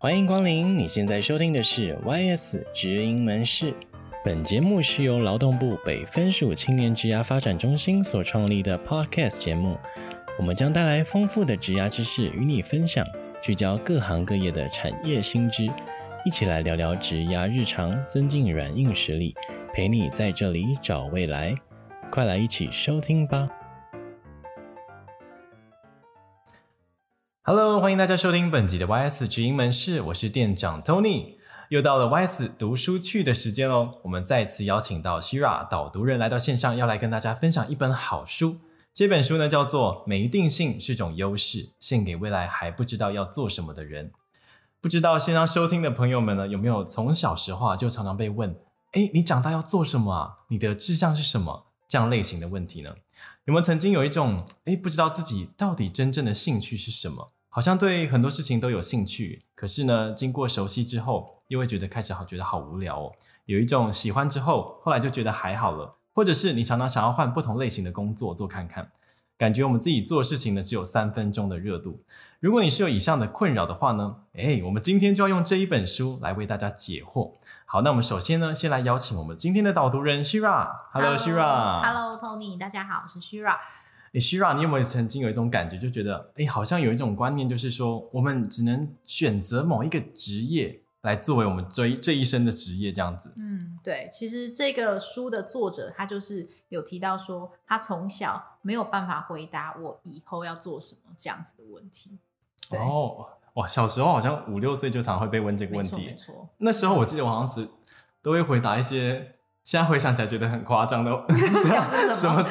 欢迎光临！你现在收听的是 YS 直营门市。本节目是由劳动部北分署青年职涯发展中心所创立的 Podcast 节目。我们将带来丰富的职涯知识与你分享，聚焦各行各业的产业新知，一起来聊聊职涯日常，增进软硬实力，陪你在这里找未来。快来一起收听吧！Hello，欢迎大家收听本集的 YS 职营门市，我是店长 Tony。又到了 YS 读书趣的时间喽，我们再次邀请到 Shira 导读人来到线上，要来跟大家分享一本好书。这本书呢叫做《没定性是种优势》，献给未来还不知道要做什么的人。不知道线上收听的朋友们呢，有没有从小时候啊就常常被问：哎，你长大要做什么啊？你的志向是什么？这样类型的问题呢？有没有曾经有一种哎，不知道自己到底真正的兴趣是什么？好像对很多事情都有兴趣，可是呢，经过熟悉之后，又会觉得开始好觉得好无聊哦。有一种喜欢之后，后来就觉得还好了，或者是你常常想要换不同类型的工作做看看，感觉我们自己做事情呢只有三分钟的热度。如果你是有以上的困扰的话呢，诶，我们今天就要用这一本书来为大家解惑。好，那我们首先呢，先来邀请我们今天的导读人 Shira。Hello，Shira。Hello，Tony。大家好，我是 Shira。诶，Shira，你有没有曾经有一种感觉，就觉得，诶，好像有一种观念，就是说，我们只能选择某一个职业来作为我们这这一生的职业，这样子？嗯，对。其实这个书的作者，他就是有提到说，他从小没有办法回答我以后要做什么这样子的问题。对。哦，哇，小时候好像五六岁就常会被问这个问题。没错，没错。那时候我记得我好像是都会回答一些。现在回想起来觉得很夸张的，什么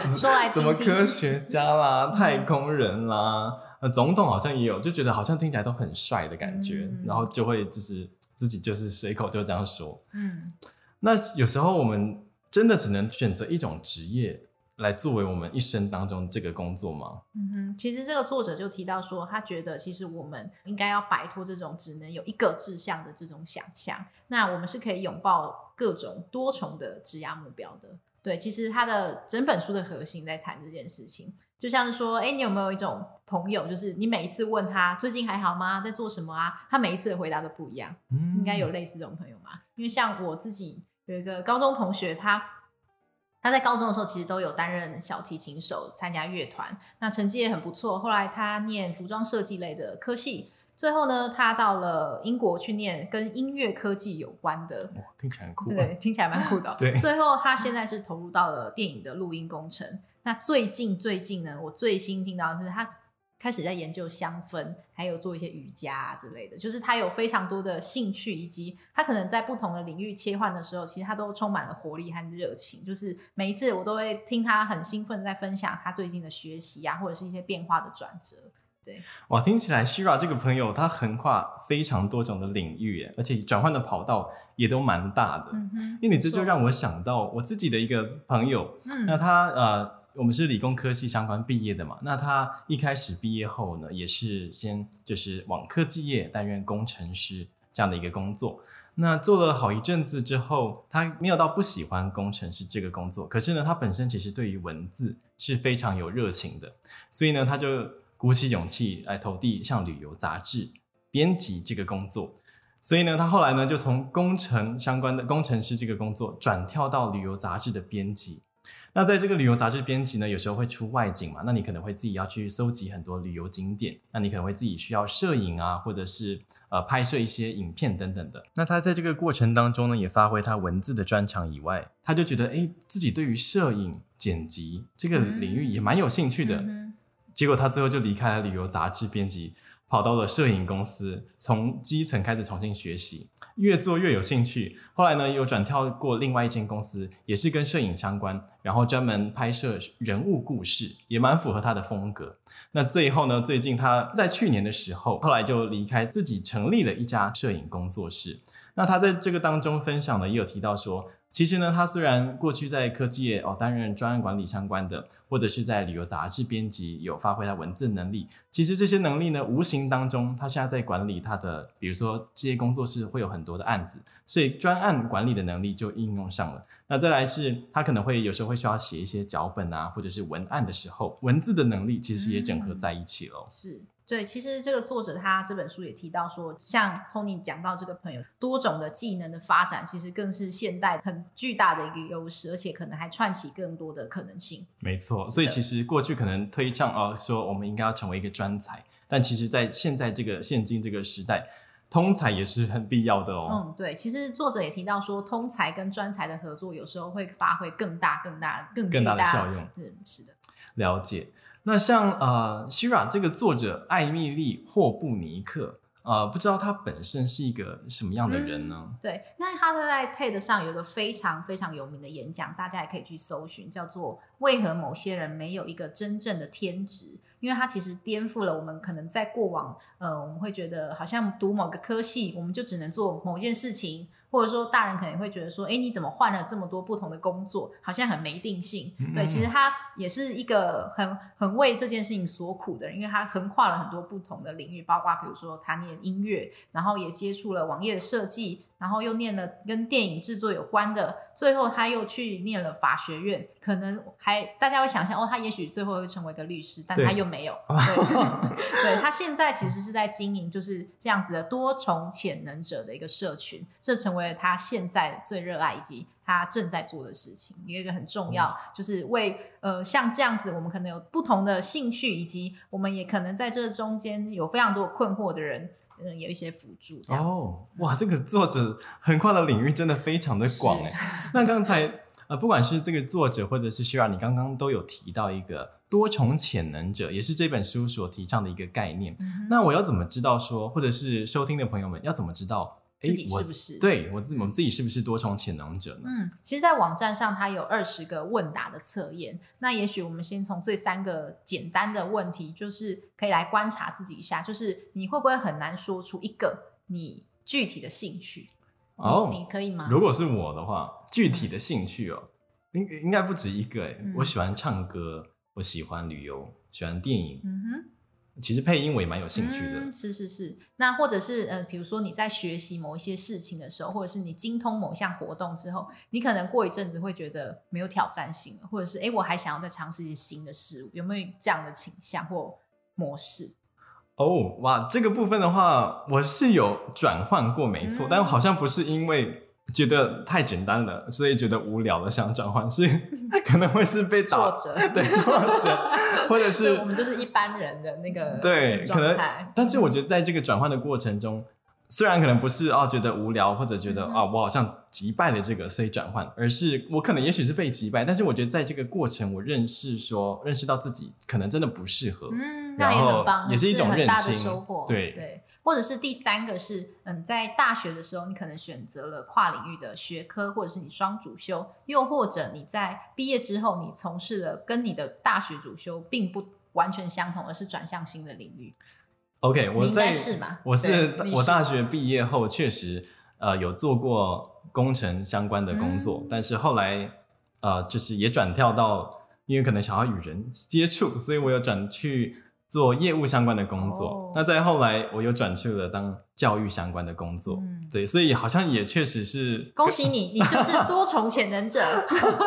什么科学家啦、太空人啦、呃，总统好像也有，就觉得好像听起来都很帅的感觉，嗯、然后就会就是自己就是随口就这样说。嗯，那有时候我们真的只能选择一种职业。来作为我们一生当中这个工作吗？嗯哼，其实这个作者就提到说，他觉得其实我们应该要摆脱这种只能有一个志向的这种想象，那我们是可以拥抱各种多重的职业目标的。对，其实他的整本书的核心在谈这件事情，就像是说，哎，你有没有一种朋友，就是你每一次问他最近还好吗，在做什么啊，他每一次的回答都不一样。嗯，应该有类似这种朋友吗？因为像我自己有一个高中同学，他。他在高中的时候，其实都有担任小提琴手，参加乐团，那成绩也很不错。后来他念服装设计类的科系，最后呢，他到了英国去念跟音乐科技有关的。哇，听起来很酷。对，听起来蛮酷的。对。最后他现在是投入到了电影的录音工程。那最近最近呢，我最新听到的是他。开始在研究香氛，还有做一些瑜伽啊之类的，就是他有非常多的兴趣，以及他可能在不同的领域切换的时候，其实他都充满了活力和热情。就是每一次我都会听他很兴奋在分享他最近的学习啊，或者是一些变化的转折。对，哇，听起来 Shira 这个朋友他横跨非常多种的领域耶，而且转换的跑道也都蛮大的。因为你这就让我想到我自己的一个朋友，嗯，那他呃。我们是理工科系相关毕业的嘛，那他一开始毕业后呢，也是先就是往科技业担任工程师这样的一个工作。那做了好一阵子之后，他没有到不喜欢工程师这个工作，可是呢，他本身其实对于文字是非常有热情的，所以呢，他就鼓起勇气来投递像旅游杂志编辑这个工作。所以呢，他后来呢，就从工程相关的工程师这个工作转跳到旅游杂志的编辑。那在这个旅游杂志编辑呢，有时候会出外景嘛，那你可能会自己要去搜集很多旅游景点，那你可能会自己需要摄影啊，或者是呃拍摄一些影片等等的。那他在这个过程当中呢，也发挥他文字的专长以外，他就觉得诶，自己对于摄影剪辑这个领域也蛮有兴趣的。嗯、结果他最后就离开了旅游杂志编辑。跑到了摄影公司，从基层开始重新学习，越做越有兴趣。后来呢，又转跳过另外一间公司，也是跟摄影相关，然后专门拍摄人物故事，也蛮符合他的风格。那最后呢，最近他在去年的时候，后来就离开自己，成立了一家摄影工作室。那他在这个当中分享呢，也有提到说。其实呢，他虽然过去在科技业哦担任专案管理相关的，或者是在旅游杂志编辑有发挥他文字能力。其实这些能力呢，无形当中他现在在管理他的，比如说这些工作室会有很多的案子，所以专案管理的能力就应用上了。那再来是他可能会有时候会需要写一些脚本啊，或者是文案的时候，文字的能力其实也整合在一起了。是。对，其实这个作者他这本书也提到说，像 Tony 讲到这个朋友多种的技能的发展，其实更是现代很巨大的一个优势，而且可能还串起更多的可能性。没错，所以其实过去可能推倡哦，说我们应该要成为一个专才，但其实，在现在这个现今这个时代，通才也是很必要的哦。嗯，对，其实作者也提到说，通才跟专才的合作，有时候会发挥更大、更大、更更大的效用。嗯，是的，了解。那像呃希拉这个作者艾米莉霍布尼克，呃，不知道他本身是一个什么样的人呢？嗯、对，那他在 TED 上有一个非常非常有名的演讲，大家也可以去搜寻，叫做“为何某些人没有一个真正的天职”。因为他其实颠覆了我们可能在过往，呃，我们会觉得好像读某个科系，我们就只能做某件事情。或者说，大人可能会觉得说：“哎，你怎么换了这么多不同的工作？好像很没定性。嗯”对，其实他也是一个很很为这件事情所苦的人，因为他横跨了很多不同的领域，包括比如说他念音乐，然后也接触了网页的设计。然后又念了跟电影制作有关的，最后他又去念了法学院，可能还大家会想象哦，他也许最后会成为一个律师，但他又没有。对，对，他现在其实是在经营就是这样子的多重潜能者的一个社群，这成为了他现在最热爱以及他正在做的事情。有一个很重要，嗯、就是为呃像这样子，我们可能有不同的兴趣，以及我们也可能在这中间有非常多困惑的人。嗯，有一些辅助这样子。哦，哇，这个作者横跨的领域真的非常的广哎。那刚才呃，不管是这个作者或者是 Shira，你刚刚都有提到一个多重潜能者，也是这本书所提倡的一个概念。嗯、那我要怎么知道说，或者是收听的朋友们要怎么知道？自己是不是？我对我自我们自己是不是多重潜能者呢？嗯，其实，在网站上它有二十个问答的测验。那也许我们先从这三个简单的问题，就是可以来观察自己一下，就是你会不会很难说出一个你具体的兴趣？哦，你可以吗？如果是我的话，具体的兴趣哦，应应该不止一个诶、嗯、我喜欢唱歌，我喜欢旅游，喜欢电影。嗯哼。其实配音我也蛮有兴趣的。嗯，是是是。那或者是呃，比如说你在学习某一些事情的时候，或者是你精通某项活动之后，你可能过一阵子会觉得没有挑战性了，或者是哎，我还想要再尝试一些新的事物，有没有这样的倾向或模式？哦，哇，这个部分的话，我是有转换过，没错，嗯，但好像不是因为。觉得太简单了，所以觉得无聊了，想转换，是 可能会是被打挫折，对挫折，或者是我们就是一般人的那个对，可能。但是我觉得在这个转换的过程中，虽然可能不是哦觉得无聊，或者觉得哦、我好像击败了这个，所以转换，而是我可能也许是被击败，但是我觉得在这个过程，我认识说认识到自己可能真的不适合，嗯，那也很棒，也是一种认清，收获，对。对。或者是第三个是，嗯，在大学的时候，你可能选择了跨领域的学科，或者是你双主修，又或者你在毕业之后，你从事了跟你的大学主修并不完全相同，而是转向新的领域。OK，我在是吗？我是我大学毕业后确实呃有做过工程相关的工作，嗯、但是后来呃就是也转跳到，因为可能想要与人接触，所以我有转去。做业务相关的工作，oh. 那再后来我又转去了当教育相关的工作，嗯、对，所以好像也确实是恭喜你，你就是多重潜能者。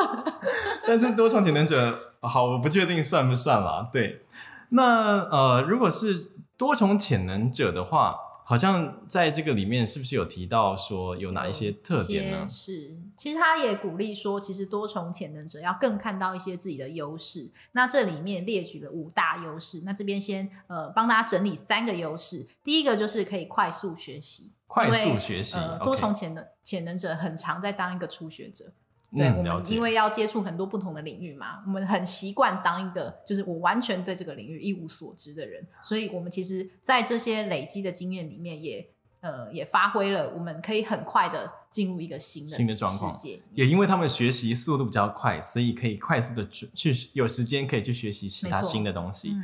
但是多重潜能者，好，我不确定算不算啦。对，那呃，如果是多重潜能者的话。好像在这个里面，是不是有提到说有哪一些特点呢？是，其实他也鼓励说，其实多重潜能者要更看到一些自己的优势。那这里面列举了五大优势，那这边先呃帮大家整理三个优势。第一个就是可以快速学习，快速学习。呃，多重潜能潜能者很常在当一个初学者。对，我们因为要接触很多不同的领域嘛，我们很习惯当一个就是我完全对这个领域一无所知的人，所以我们其实，在这些累积的经验里面也，也呃也发挥了我们可以很快的进入一个新的新的状况。也因为他们学习速度比较快，所以可以快速的去有时间可以去学习其他新的东西。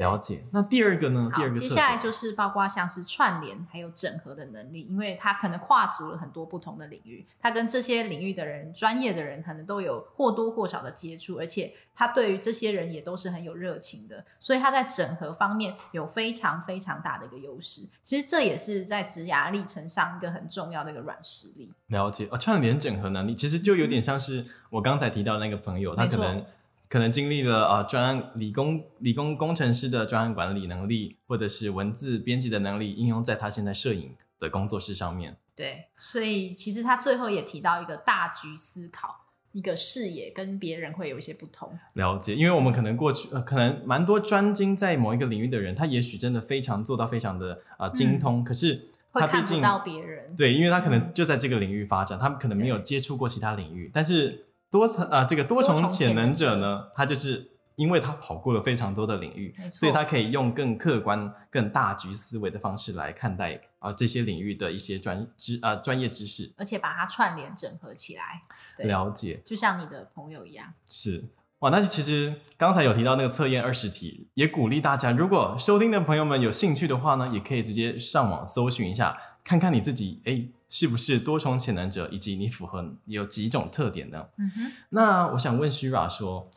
了解，那第二个呢？第二个接下来就是包括像是串联还有整合的能力，因为他可能跨足了很多不同的领域，他跟这些领域的人、专业的人可能都有或多或少的接触，而且他对于这些人也都是很有热情的，所以他在整合方面有非常非常大的一个优势。其实这也是在职涯历程上一个很重要的一个软实力。了解，哦，串联整合能力其实就有点像是我刚才提到的那个朋友，他可能。可能经历了啊专案理工理工工程师的专案管理能力，或者是文字编辑的能力，应用在他现在摄影的工作室上面。对，所以其实他最后也提到一个大局思考，一个视野跟别人会有一些不同。了解，因为我们可能过去呃，可能蛮多专精在某一个领域的人，他也许真的非常做到非常的啊、呃、精通，嗯、可是他毕竟到别人对，因为他可能就在这个领域发展，嗯、他们可能没有接触过其他领域，但是多层啊、呃，这个多重潜能者呢，他就是。因为他跑过了非常多的领域，所以他可以用更客观、更大局思维的方式来看待啊、呃、这些领域的一些专知啊、呃、专业知识，而且把它串联整合起来。了解，就像你的朋友一样。是哇，那其实刚才有提到那个测验二十题，也鼓励大家，如果收听的朋友们有兴趣的话呢，也可以直接上网搜寻一下，看看你自己哎是不是多重潜能者，以及你符合有几种特点呢？嗯哼。那我想问 Shira 说。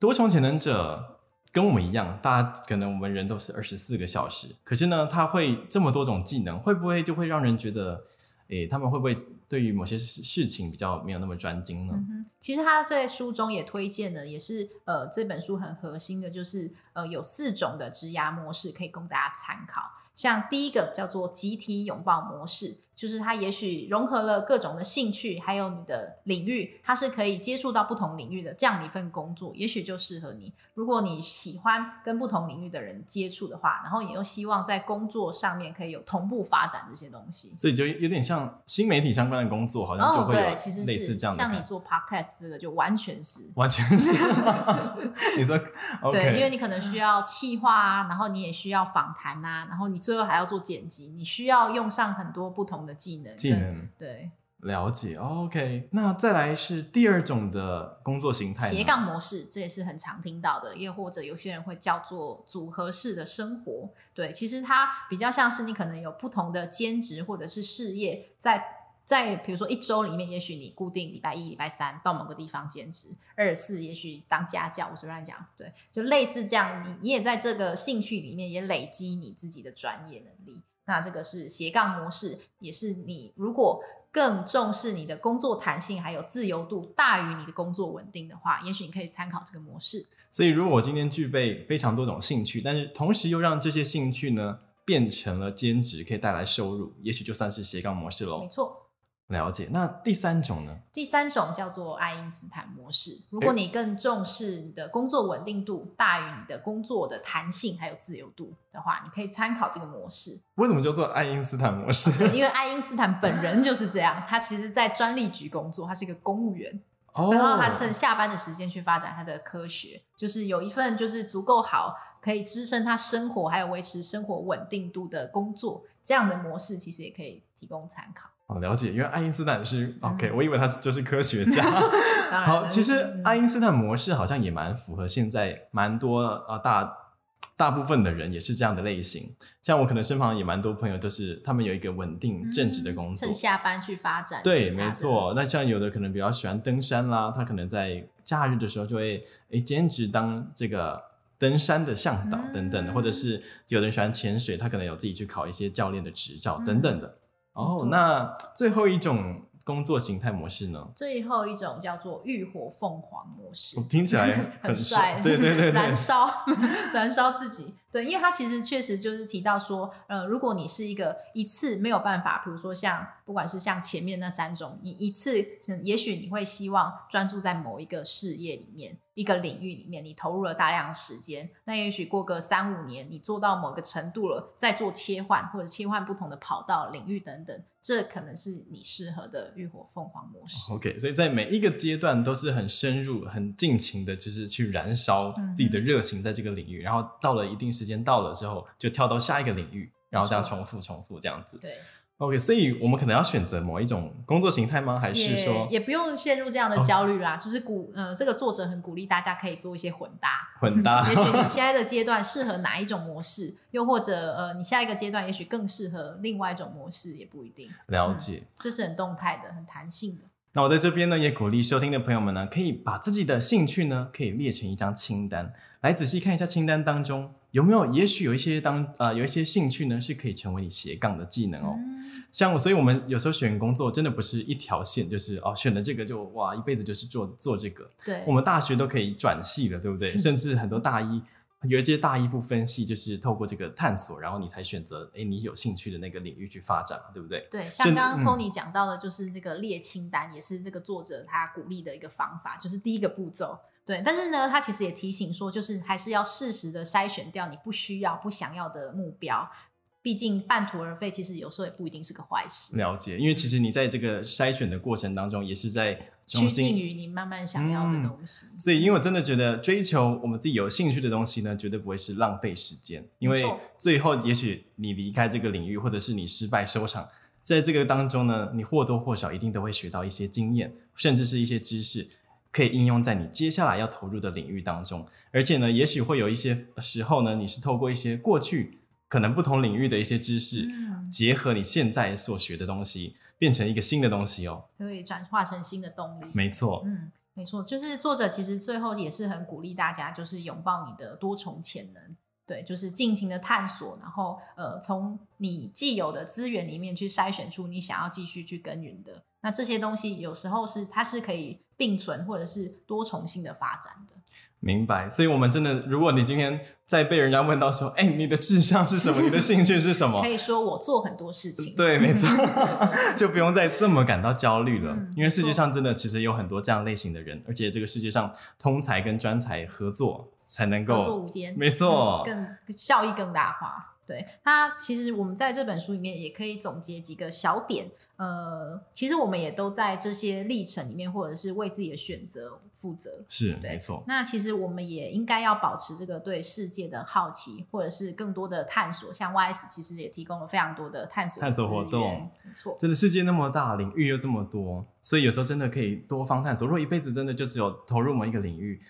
多重潜能者跟我们一样，大家可能我们人都是二十四个小时，可是呢，他会这么多种技能，会不会就会让人觉得，诶，他们会不会对于某些事事情比较没有那么专精呢？嗯，其实他在书中也推荐了，也是呃这本书很核心的，就是呃有四种的职涯模式可以供大家参考。像第一个叫做集体拥抱模式。就是它也许融合了各种的兴趣，还有你的领域，它是可以接触到不同领域的这样的一份工作，也许就适合你。如果你喜欢跟不同领域的人接触的话，然后你又希望在工作上面可以有同步发展这些东西，所以就有点像新媒体相关的工作，好像就会有类似这样的。哦、像你做 podcast 这个就完全是，完全是。你说、okay、对，因为你可能需要企划啊，然后你也需要访谈啊，然后你最后还要做剪辑，你需要用上很多不同的技能，技能对，了解。OK，那再来是第二种的工作形态，斜杠模式，这也是很常听到的，又或者有些人会叫做组合式的生活。对，其实它比较像是你可能有不同的兼职或者是事业，在在比如说一周里面，也许你固定礼拜一、礼拜三到某个地方兼职，二十四也许当家教，我随便讲，对，就类似这样，你你也在这个兴趣里面也累积你自己的专业能力。那这个是斜杠模式，也是你如果更重视你的工作弹性还有自由度大于你的工作稳定的话，也许你可以参考这个模式。所以，如果我今天具备非常多种兴趣，但是同时又让这些兴趣呢变成了兼职，可以带来收入，也许就算是斜杠模式喽。没错。了解，那第三种呢？第三种叫做爱因斯坦模式。如果你更重视你的工作稳定度大于你的工作的弹性还有自由度的话，你可以参考这个模式。为什么叫做爱因斯坦模式？因为爱因斯坦本人就是这样，他其实在专利局工作，他是一个公务员，哦、然后他趁下班的时间去发展他的科学，就是有一份就是足够好可以支撑他生活还有维持生活稳定度的工作，这样的模式其实也可以提供参考。哦，了解，因为爱因斯坦是、嗯、OK，我以为他是就是科学家。好，其实爱因斯坦模式好像也蛮符合现在蛮多啊大大部分的人也是这样的类型。像我可能身旁也蛮多朋友都是他们有一个稳定正职的工作，趁下班去发展。对，没错。那像有的可能比较喜欢登山啦，他可能在假日的时候就会诶兼职当这个登山的向导等等的，嗯、或者是有人喜欢潜水，他可能有自己去考一些教练的执照等等的。哦，oh, 那最后一种工作形态模式呢？最后一种叫做浴火凤凰模式，听起来很帅，对对对，对，燃烧燃烧自己。对，因为他其实确实就是提到说，呃，如果你是一个一次没有办法，比如说像不管是像前面那三种，你一次也许你会希望专注在某一个事业里面。一个领域里面，你投入了大量的时间，那也许过个三五年，你做到某个程度了，再做切换或者切换不同的跑道、领域等等，这可能是你适合的浴火凤凰模式。OK，所以在每一个阶段都是很深入、很尽情的，就是去燃烧自己的热情在这个领域，嗯、然后到了一定时间到了之后，就跳到下一个领域，然后这样重复、重复这样子。对。OK，所以我们可能要选择某一种工作形态吗？还是说也，也不用陷入这样的焦虑啦？哦、就是鼓呃，这个作者很鼓励大家可以做一些混搭。混搭，也许你 现在的阶段适合哪一种模式，又或者呃，你下一个阶段也许更适合另外一种模式，也不一定。了解，这是很动态的，很弹性的。那我在这边呢，也鼓励收听的朋友们呢，可以把自己的兴趣呢，可以列成一张清单，来仔细看一下清单当中。有没有？也许有一些当啊、呃，有一些兴趣呢，是可以成为你斜杠的技能哦。嗯、像我，所以我们有时候选工作，真的不是一条线，就是哦，选了这个就哇，一辈子就是做做这个。对，我们大学都可以转系了，对不对？甚至很多大一有一些大一部分系，就是透过这个探索，然后你才选择哎，你有兴趣的那个领域去发展，对不对？对，像刚刚 Tony 讲到的，就是这个列清单，嗯、也是这个作者他鼓励的一个方法，就是第一个步骤。对，但是呢，他其实也提醒说，就是还是要适时的筛选掉你不需要、不想要的目标。毕竟半途而废，其实有时候也不一定是个坏事。了解，因为其实你在这个筛选的过程当中，也是在趋近于你慢慢想要的东西。嗯、所以，因为我真的觉得追求我们自己有兴趣的东西呢，绝对不会是浪费时间。因为最后，也许你离开这个领域，或者是你失败收场，在这个当中呢，你或多或少一定都会学到一些经验，甚至是一些知识。可以应用在你接下来要投入的领域当中，而且呢，也许会有一些时候呢，你是透过一些过去可能不同领域的一些知识，嗯、结合你现在所学的东西，变成一个新的东西哦，可以转化成新的动力。没错，嗯，没错，就是作者其实最后也是很鼓励大家，就是拥抱你的多重潜能，对，就是尽情的探索，然后呃，从你既有的资源里面去筛选出你想要继续去耕耘的。那这些东西有时候是它是可以并存或者是多重性的发展的。明白，所以我们真的，如果你今天在被人家问到说，哎，你的志向是什么？你的兴趣是什么？可以说我做很多事情。对，没错，就不用再这么感到焦虑了，嗯、因为世界上真的其实有很多这样类型的人，而且这个世界上通才跟专才合作才能够合作无间，没错，更效益更大化。对，它其实我们在这本书里面也可以总结几个小点，呃，其实我们也都在这些历程里面，或者是为自己的选择负责，是对没错。那其实我们也应该要保持这个对世界的好奇，或者是更多的探索。像 YS 其实也提供了非常多的探索探索活动，没错。真的世界那么大，领域又这么多，所以有时候真的可以多方探索。如果一辈子真的就只有投入某一个领域，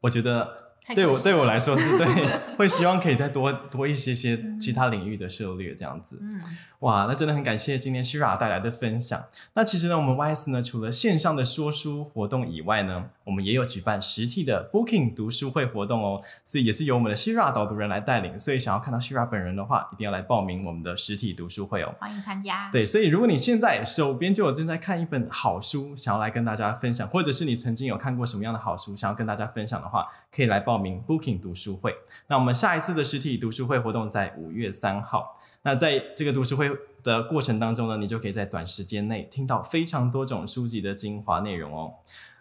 我觉得。对我对我来说是对，会希望可以再多多一些些其他领域的涉猎这样子。嗯，哇，那真的很感谢今天 Shira 带来的分享。那其实呢，我们 YS 呢，除了线上的说书活动以外呢，我们也有举办实体的 Booking 读书会活动哦。所以也是由我们的 Shira 导读人来带领。所以想要看到 Shira 本人的话，一定要来报名我们的实体读书会哦。欢迎参加。对，所以如果你现在手边就有正在看一本好书，想要来跟大家分享，或者是你曾经有看过什么样的好书，想要跟大家分享的话，可以来报名 Booking 读书会。那我们下一次的实体读书会活动在五月三号。那在这个读书会的过程当中呢，你就可以在短时间内听到非常多种书籍的精华内容哦。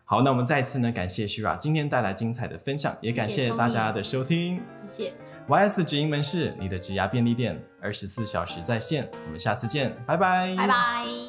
好，那我们再次呢，感谢 Shira 今天带来精彩的分享，也感谢大家的收听。谢谢。YS 直营门市，你的职涯便利店，二十四小时在线。我们下次见，拜拜。拜拜。